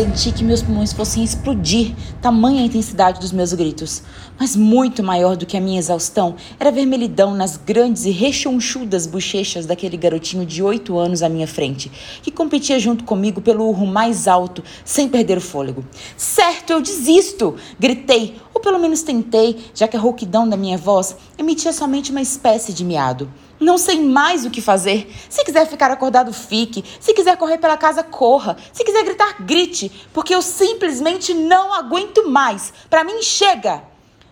senti que meus pulmões fossem explodir, tamanha a intensidade dos meus gritos. Mas muito maior do que a minha exaustão era a vermelhidão nas grandes e rechonchudas bochechas daquele garotinho de oito anos à minha frente, que competia junto comigo pelo urro mais alto, sem perder o fôlego. Certo, eu desisto! Gritei, ou pelo menos tentei, já que a rouquidão da minha voz emitia somente uma espécie de miado. Não sei mais o que fazer. Se quiser ficar acordado, fique. Se quiser correr pela casa, corra. Se quiser gritar, grite, porque eu simplesmente não aguento mais. Para mim, chega!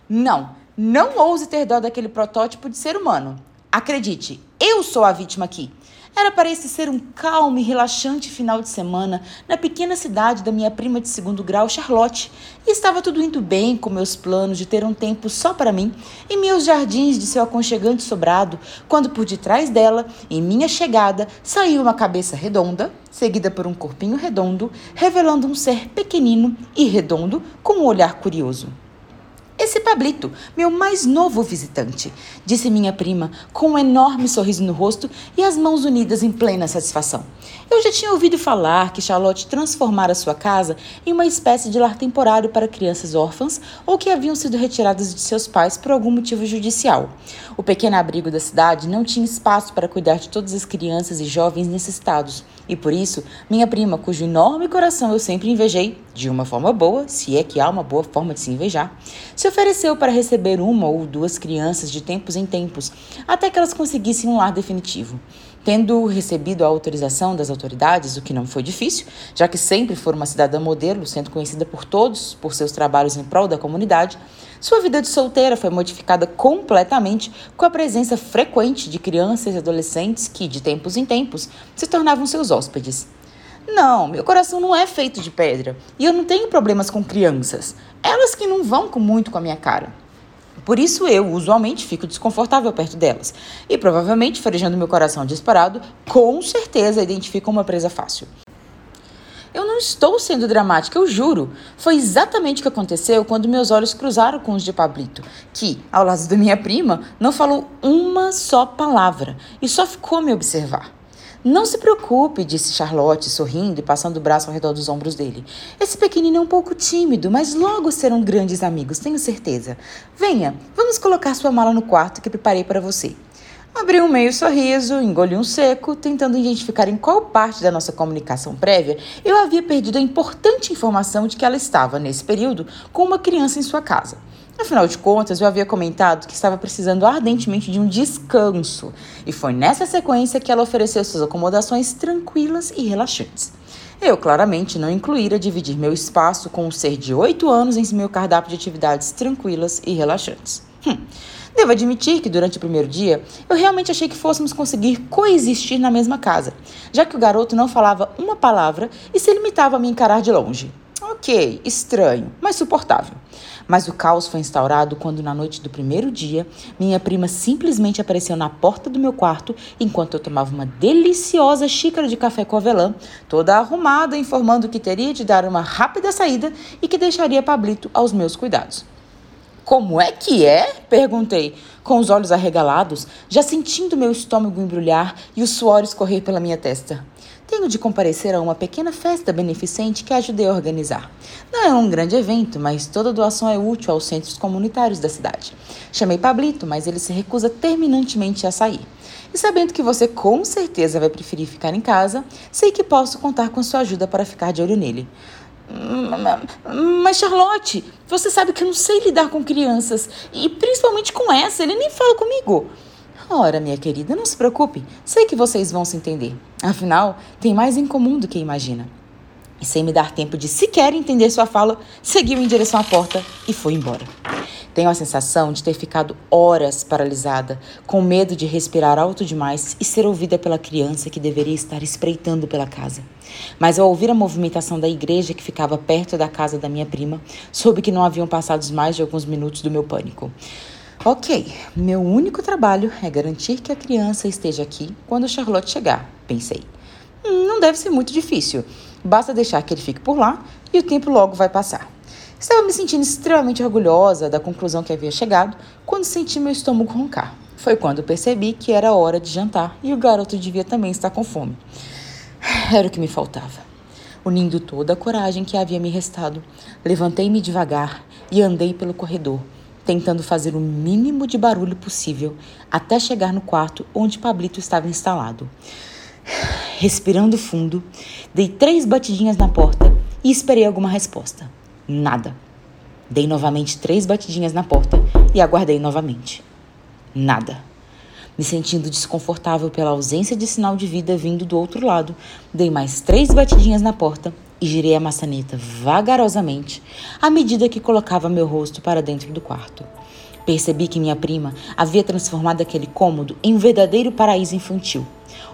Não, não ouse ter dó daquele protótipo de ser humano. Acredite, eu sou a vítima aqui. Era para esse ser um calmo e relaxante final de semana na pequena cidade da minha prima de segundo grau, Charlotte, e estava tudo indo bem com meus planos de ter um tempo só para mim em meus jardins de seu aconchegante sobrado, quando por detrás dela, em minha chegada, saiu uma cabeça redonda, seguida por um corpinho redondo, revelando um ser pequenino e redondo com um olhar curioso. Esse Pablito, meu mais novo visitante, disse minha prima, com um enorme sorriso no rosto e as mãos unidas em plena satisfação. Eu já tinha ouvido falar que Charlotte transformara sua casa em uma espécie de lar temporário para crianças órfãs ou que haviam sido retiradas de seus pais por algum motivo judicial. O pequeno abrigo da cidade não tinha espaço para cuidar de todas as crianças e jovens necessitados, e por isso, minha prima, cujo enorme coração eu sempre invejei, de uma forma boa, se é que há uma boa forma de se invejar, se ofereceu para receber uma ou duas crianças de tempos em tempos, até que elas conseguissem um lar definitivo. Tendo recebido a autorização das autoridades, o que não foi difícil, já que sempre foi uma cidadã modelo, sendo conhecida por todos por seus trabalhos em prol da comunidade, sua vida de solteira foi modificada completamente com a presença frequente de crianças e adolescentes que, de tempos em tempos, se tornavam seus hóspedes. Não, meu coração não é feito de pedra e eu não tenho problemas com crianças. Elas que não vão com muito com a minha cara. Por isso eu, usualmente, fico desconfortável perto delas. E provavelmente, farejando meu coração disparado, com certeza identifico uma presa fácil. Eu não estou sendo dramática, eu juro. Foi exatamente o que aconteceu quando meus olhos cruzaram com os de Pablito, que, ao lado da minha prima, não falou uma só palavra e só ficou a me observar. Não se preocupe, disse Charlotte, sorrindo e passando o braço ao redor dos ombros dele. Esse pequenino é um pouco tímido, mas logo serão grandes amigos, tenho certeza. Venha, vamos colocar sua mala no quarto que preparei para você. Abri um meio sorriso, engoli um seco, tentando identificar em qual parte da nossa comunicação prévia eu havia perdido a importante informação de que ela estava, nesse período, com uma criança em sua casa. Afinal de contas, eu havia comentado que estava precisando ardentemente de um descanso, e foi nessa sequência que ela ofereceu suas acomodações tranquilas e relaxantes. Eu claramente não incluíra dividir meu espaço com um ser de 8 anos em meu cardápio de atividades tranquilas e relaxantes. Hum. Devo admitir que durante o primeiro dia eu realmente achei que fôssemos conseguir coexistir na mesma casa, já que o garoto não falava uma palavra e se limitava a me encarar de longe. Ok, estranho, mas suportável. Mas o caos foi instaurado quando, na noite do primeiro dia, minha prima simplesmente apareceu na porta do meu quarto enquanto eu tomava uma deliciosa xícara de café com avelã, toda arrumada, informando que teria de dar uma rápida saída e que deixaria Pablito aos meus cuidados. Como é que é? perguntei, com os olhos arregalados, já sentindo meu estômago embrulhar e o suor escorrer pela minha testa. Tenho de comparecer a uma pequena festa beneficente que ajudei a organizar. Não é um grande evento, mas toda doação é útil aos centros comunitários da cidade. Chamei Pablito, mas ele se recusa terminantemente a sair. E sabendo que você com certeza vai preferir ficar em casa, sei que posso contar com sua ajuda para ficar de olho nele. Mas Charlotte, você sabe que eu não sei lidar com crianças e principalmente com essa, ele nem fala comigo. Ora, minha querida, não se preocupe, sei que vocês vão se entender. Afinal, tem mais em comum do que imagina. E sem me dar tempo de sequer entender sua fala, seguiu em direção à porta e foi embora. Tenho a sensação de ter ficado horas paralisada, com medo de respirar alto demais e ser ouvida pela criança que deveria estar espreitando pela casa. Mas ao ouvir a movimentação da igreja que ficava perto da casa da minha prima, soube que não haviam passado mais de alguns minutos do meu pânico. Ok, meu único trabalho é garantir que a criança esteja aqui quando Charlotte chegar, pensei. Hum, não deve ser muito difícil. Basta deixar que ele fique por lá e o tempo logo vai passar. Estava me sentindo extremamente orgulhosa da conclusão que havia chegado quando senti meu estômago roncar. Foi quando percebi que era hora de jantar e o garoto devia também estar com fome. Era o que me faltava. Unindo toda a coragem que havia me restado, levantei-me devagar e andei pelo corredor, tentando fazer o mínimo de barulho possível até chegar no quarto onde Pablito estava instalado. Respirando fundo, dei três batidinhas na porta e esperei alguma resposta. Nada. Dei novamente três batidinhas na porta e aguardei novamente. Nada. Me sentindo desconfortável pela ausência de sinal de vida vindo do outro lado, dei mais três batidinhas na porta e girei a maçaneta vagarosamente à medida que colocava meu rosto para dentro do quarto. Percebi que minha prima havia transformado aquele cômodo em um verdadeiro paraíso infantil.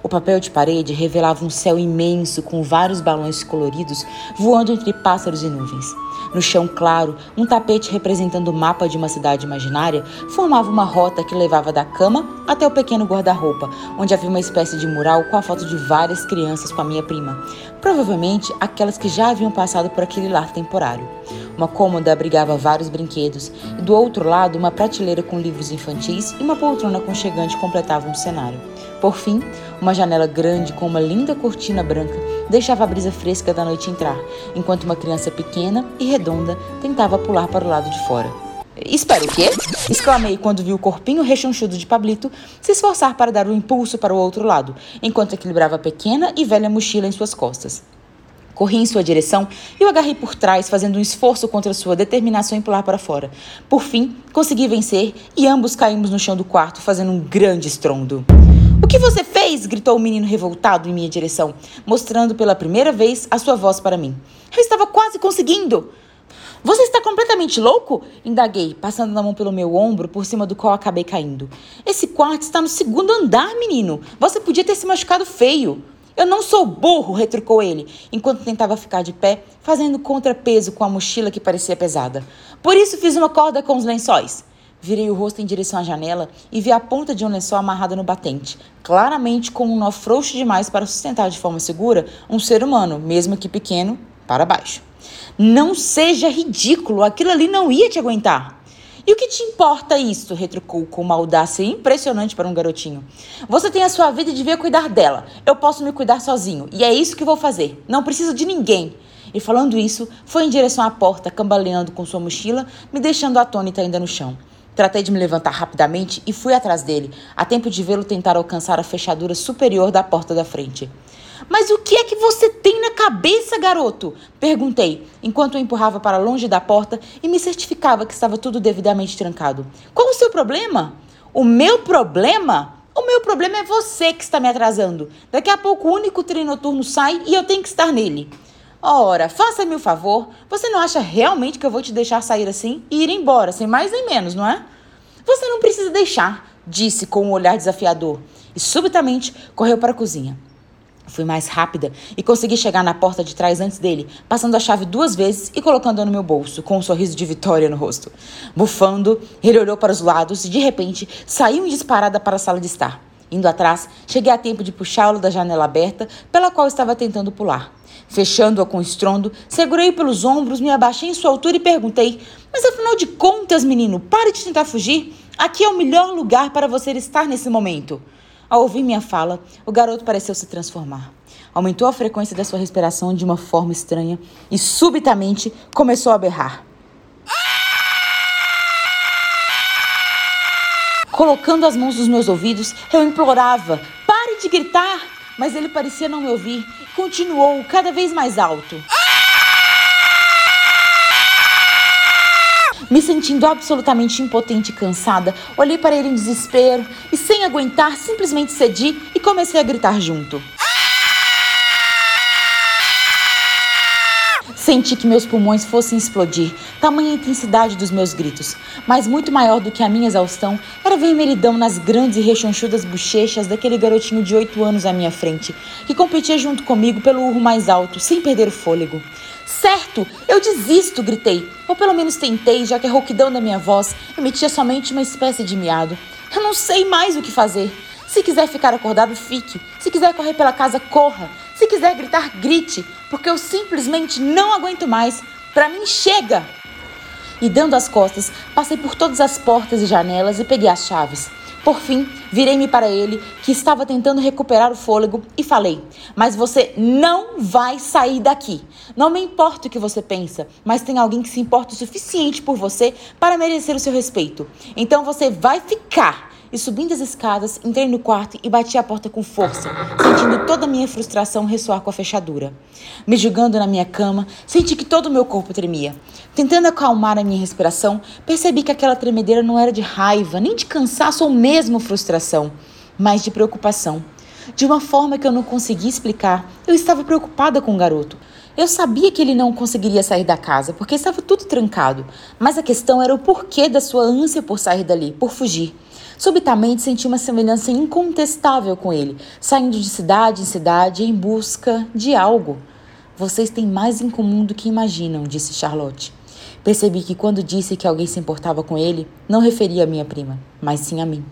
O papel de parede revelava um céu imenso com vários balões coloridos voando entre pássaros e nuvens. No chão claro, um tapete representando o mapa de uma cidade imaginária formava uma rota que levava da cama até o pequeno guarda-roupa, onde havia uma espécie de mural com a foto de várias crianças com a minha prima, provavelmente aquelas que já haviam passado por aquele lar temporário. Uma cômoda abrigava vários brinquedos e do outro lado uma prateleira com livros infantis e uma poltrona aconchegante completavam o cenário. Por fim, uma janela grande com uma linda cortina branca deixava a brisa fresca da noite entrar, enquanto uma criança pequena e redonda tentava pular para o lado de fora. Espera, o quê? exclamei quando vi o corpinho rechonchudo de Pablito se esforçar para dar um impulso para o outro lado, enquanto equilibrava a pequena e velha mochila em suas costas. Corri em sua direção e o agarrei por trás, fazendo um esforço contra sua determinação em pular para fora. Por fim, consegui vencer e ambos caímos no chão do quarto, fazendo um grande estrondo. O que você fez? gritou o menino revoltado em minha direção, mostrando pela primeira vez a sua voz para mim. Eu estava quase conseguindo. Você está completamente louco? Indaguei, passando a mão pelo meu ombro, por cima do qual acabei caindo. Esse quarto está no segundo andar, menino. Você podia ter se machucado feio. Eu não sou burro, retrucou ele, enquanto tentava ficar de pé, fazendo contrapeso com a mochila que parecia pesada. Por isso fiz uma corda com os lençóis. Virei o rosto em direção à janela e vi a ponta de um lençol amarrada no batente, claramente com um nó frouxo demais para sustentar de forma segura um ser humano, mesmo que pequeno, para baixo. Não seja ridículo, aquilo ali não ia te aguentar. E o que te importa isso? retrucou com uma audácia impressionante para um garotinho. Você tem a sua vida e devia cuidar dela. Eu posso me cuidar sozinho. E é isso que vou fazer. Não preciso de ninguém. E falando isso, foi em direção à porta, cambaleando com sua mochila, me deixando atônita ainda no chão. Tratei de me levantar rapidamente e fui atrás dele, a tempo de vê-lo tentar alcançar a fechadura superior da porta da frente. Mas o que é que você tem na cabeça, garoto? Perguntei, enquanto o empurrava para longe da porta e me certificava que estava tudo devidamente trancado. Qual o seu problema? O meu problema? O meu problema é você que está me atrasando. Daqui a pouco o único trem noturno sai e eu tenho que estar nele. Ora, faça-me o favor. Você não acha realmente que eu vou te deixar sair assim e ir embora, sem mais nem menos, não é? Você não precisa deixar, disse com um olhar desafiador. E subitamente correu para a cozinha. Fui mais rápida e consegui chegar na porta de trás antes dele, passando a chave duas vezes e colocando-a no meu bolso, com um sorriso de vitória no rosto. Bufando, ele olhou para os lados e, de repente, saiu em disparada para a sala de estar. Indo atrás, cheguei a tempo de puxá-lo da janela aberta, pela qual estava tentando pular. Fechando-a com estrondo, segurei-o pelos ombros, me abaixei em sua altura e perguntei: Mas afinal de contas, menino, pare de tentar fugir. Aqui é o melhor lugar para você estar nesse momento. Ao ouvir minha fala, o garoto pareceu se transformar. Aumentou a frequência da sua respiração de uma forma estranha e, subitamente, começou a berrar. Colocando as mãos nos meus ouvidos, eu implorava: pare de gritar! Mas ele parecia não me ouvir. Continuou cada vez mais alto. Me sentindo absolutamente impotente e cansada, olhei para ele em desespero e, sem aguentar, simplesmente cedi e comecei a gritar junto. Senti que meus pulmões fossem explodir, tamanha intensidade dos meus gritos. Mas muito maior do que a minha exaustão era a vermelhidão nas grandes e rechonchudas bochechas daquele garotinho de oito anos à minha frente, que competia junto comigo pelo urro mais alto, sem perder o fôlego. Certo, eu desisto, gritei. Ou pelo menos tentei, já que a rouquidão da minha voz emitia somente uma espécie de miado. Eu não sei mais o que fazer. Se quiser ficar acordado, fique. Se quiser correr pela casa, corra. Se quiser gritar, grite, porque eu simplesmente não aguento mais. Para mim, chega! E dando as costas, passei por todas as portas e janelas e peguei as chaves. Por fim, virei-me para ele, que estava tentando recuperar o fôlego, e falei: Mas você não vai sair daqui. Não me importa o que você pensa, mas tem alguém que se importa o suficiente por você para merecer o seu respeito. Então você vai ficar e subindo as escadas, entrei no quarto e bati a porta com força, sentindo toda a minha frustração ressoar com a fechadura. Me julgando na minha cama, senti que todo o meu corpo tremia. Tentando acalmar a minha respiração, percebi que aquela tremedeira não era de raiva, nem de cansaço ou mesmo frustração, mas de preocupação. De uma forma que eu não conseguia explicar, eu estava preocupada com o garoto. Eu sabia que ele não conseguiria sair da casa, porque estava tudo trancado. Mas a questão era o porquê da sua ânsia por sair dali, por fugir. Subitamente senti uma semelhança incontestável com ele, saindo de cidade em cidade em busca de algo. Vocês têm mais em comum do que imaginam, disse Charlotte. Percebi que quando disse que alguém se importava com ele, não referia a minha prima, mas sim a mim.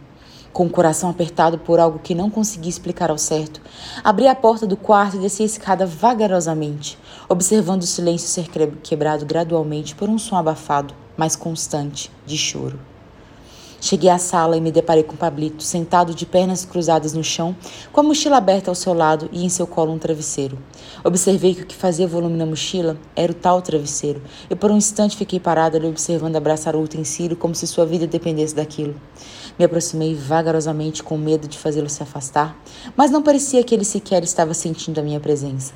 Com o coração apertado por algo que não conseguia explicar ao certo, abri a porta do quarto e desci a escada vagarosamente, observando o silêncio ser quebrado gradualmente por um som abafado, mas constante, de choro. Cheguei à sala e me deparei com Pablito, sentado de pernas cruzadas no chão, com a mochila aberta ao seu lado e em seu colo um travesseiro. Observei que o que fazia volume na mochila era o tal travesseiro, e por um instante fiquei parada ali observando abraçar o utensílio como se sua vida dependesse daquilo. Me aproximei vagarosamente com medo de fazê-lo se afastar, mas não parecia que ele sequer estava sentindo a minha presença.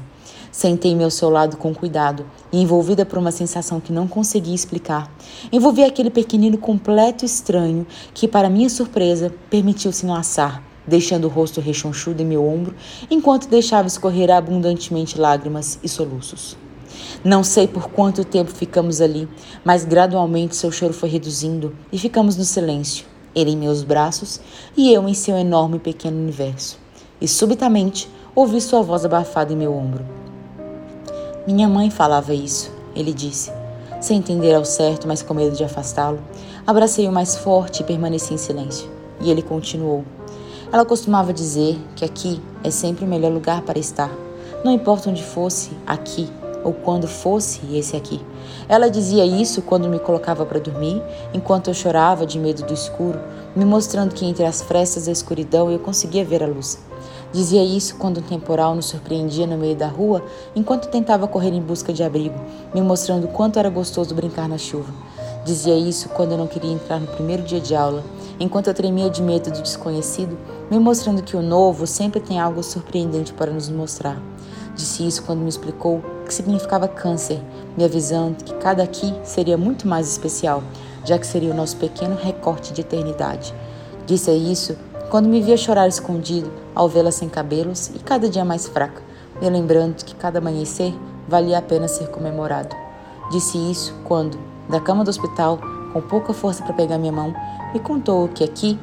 Sentei-me ao seu lado com cuidado e, envolvida por uma sensação que não conseguia explicar, envolvi aquele pequenino completo estranho que, para minha surpresa, permitiu-se enlaçar, deixando o rosto rechonchudo em meu ombro, enquanto deixava escorrer abundantemente lágrimas e soluços. Não sei por quanto tempo ficamos ali, mas gradualmente seu choro foi reduzindo e ficamos no silêncio, ele em meus braços e eu em seu enorme pequeno universo. E subitamente ouvi sua voz abafada em meu ombro. Minha mãe falava isso, ele disse. Sem entender ao certo, mas com medo de afastá-lo, abracei-o mais forte e permaneci em silêncio. E ele continuou. Ela costumava dizer que aqui é sempre o melhor lugar para estar. Não importa onde fosse, aqui, ou quando fosse esse aqui. Ela dizia isso quando me colocava para dormir, enquanto eu chorava de medo do escuro, me mostrando que entre as frestas da escuridão eu conseguia ver a luz. Dizia isso quando um temporal nos surpreendia no meio da rua, enquanto tentava correr em busca de abrigo, me mostrando quanto era gostoso brincar na chuva. Dizia isso quando eu não queria entrar no primeiro dia de aula, enquanto eu tremia de medo do desconhecido, me mostrando que o novo sempre tem algo surpreendente para nos mostrar. Disse isso quando me explicou o que significava câncer, me avisando que cada aqui seria muito mais especial, já que seria o nosso pequeno recorte de eternidade. Disse isso quando me via chorar escondido ao vê-la sem cabelos e cada dia mais fraca, me lembrando que cada amanhecer valia a pena ser comemorado. Disse isso quando, da cama do hospital, com pouca força para pegar minha mão, me contou que aqui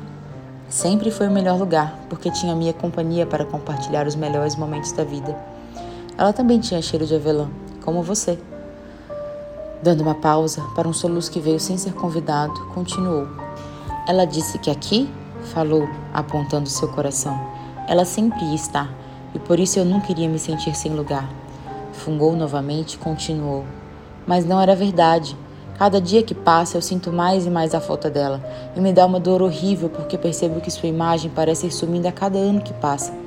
sempre foi o melhor lugar, porque tinha minha companhia para compartilhar os melhores momentos da vida. Ela também tinha cheiro de avelã, como você. Dando uma pausa para um soluço que veio sem ser convidado, continuou. Ela disse que aqui falou, apontando seu coração. Ela sempre estar, e por isso eu não queria me sentir sem lugar. Fungou novamente e continuou. Mas não era verdade. Cada dia que passa eu sinto mais e mais a falta dela, e me dá uma dor horrível porque percebo que sua imagem parece ir sumindo a cada ano que passa.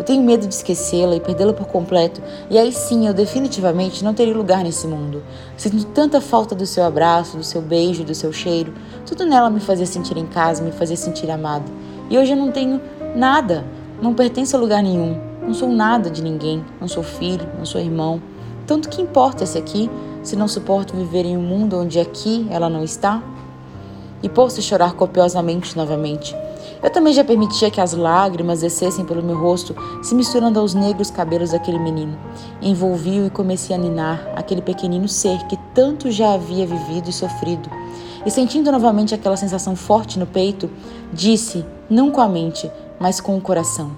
Eu tenho medo de esquecê-la e perdê-la por completo, e aí sim eu definitivamente não teria lugar nesse mundo. Sinto tanta falta do seu abraço, do seu beijo, do seu cheiro. Tudo nela me fazia sentir em casa, me fazia sentir amada. E hoje eu não tenho nada, não pertenço a lugar nenhum. Não sou nada de ninguém, não sou filho, não sou irmão. Tanto que importa esse aqui, se não suporto viver em um mundo onde aqui ela não está? E posso chorar copiosamente novamente. Eu também já permitia que as lágrimas descessem pelo meu rosto, se misturando aos negros cabelos daquele menino. Envolvi-o e comecei a ninar aquele pequenino ser que tanto já havia vivido e sofrido. E sentindo novamente aquela sensação forte no peito, disse, não com a mente, mas com o coração: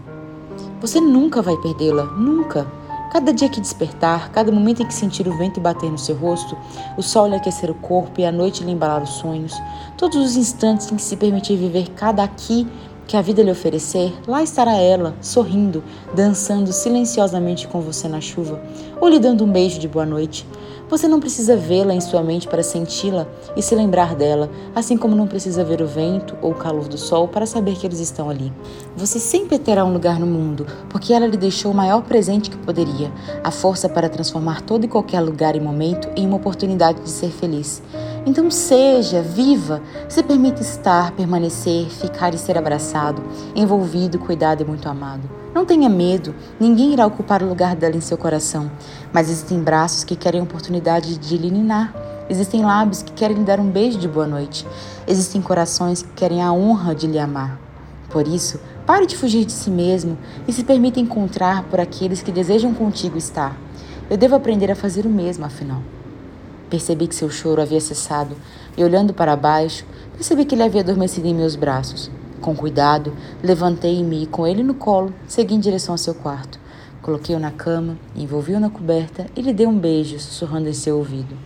Você nunca vai perdê-la, nunca. Cada dia que despertar, cada momento em que sentir o vento bater no seu rosto, o sol lhe aquecer o corpo e a noite lhe embalar os sonhos, todos os instantes em que se permitir viver cada aqui que a vida lhe oferecer, lá estará ela, sorrindo, dançando silenciosamente com você na chuva, ou lhe dando um beijo de boa noite. Você não precisa vê-la em sua mente para senti-la e se lembrar dela, assim como não precisa ver o vento ou o calor do sol para saber que eles estão ali. Você sempre terá um lugar no mundo, porque ela lhe deixou o maior presente que poderia, a força para transformar todo e qualquer lugar e momento em uma oportunidade de ser feliz. Então seja, viva, se permita estar, permanecer, ficar e ser abraçado, envolvido, cuidado e muito amado. Não tenha medo, ninguém irá ocupar o lugar dela em seu coração. Mas existem braços que querem a oportunidade de lhe ninar. Existem lábios que querem lhe dar um beijo de boa noite. Existem corações que querem a honra de lhe amar. Por isso, pare de fugir de si mesmo e se permita encontrar por aqueles que desejam contigo estar. Eu devo aprender a fazer o mesmo, afinal. Percebi que seu choro havia cessado e, olhando para baixo, percebi que ele havia adormecido em meus braços. Com cuidado, levantei-me e, com ele no colo, segui em direção ao seu quarto. Coloquei-o na cama, envolvi-o na coberta e lhe dei um beijo, sussurrando em seu ouvido.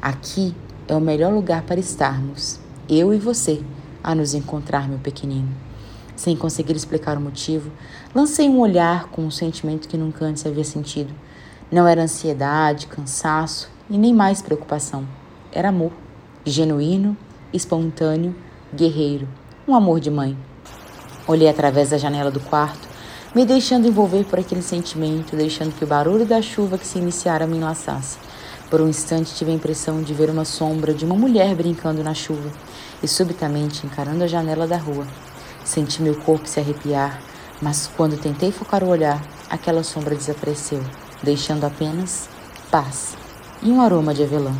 Aqui é o melhor lugar para estarmos, eu e você, a nos encontrar, meu pequenino. Sem conseguir explicar o motivo, lancei um olhar com um sentimento que nunca antes havia sentido. Não era ansiedade, cansaço e nem mais preocupação. Era amor, genuíno, espontâneo, guerreiro um amor de mãe. Olhei através da janela do quarto, me deixando envolver por aquele sentimento, deixando que o barulho da chuva que se iniciara me enlaçasse. Por um instante tive a impressão de ver uma sombra de uma mulher brincando na chuva e subitamente encarando a janela da rua. Senti meu corpo se arrepiar, mas quando tentei focar o olhar, aquela sombra desapareceu, deixando apenas paz e um aroma de avelã.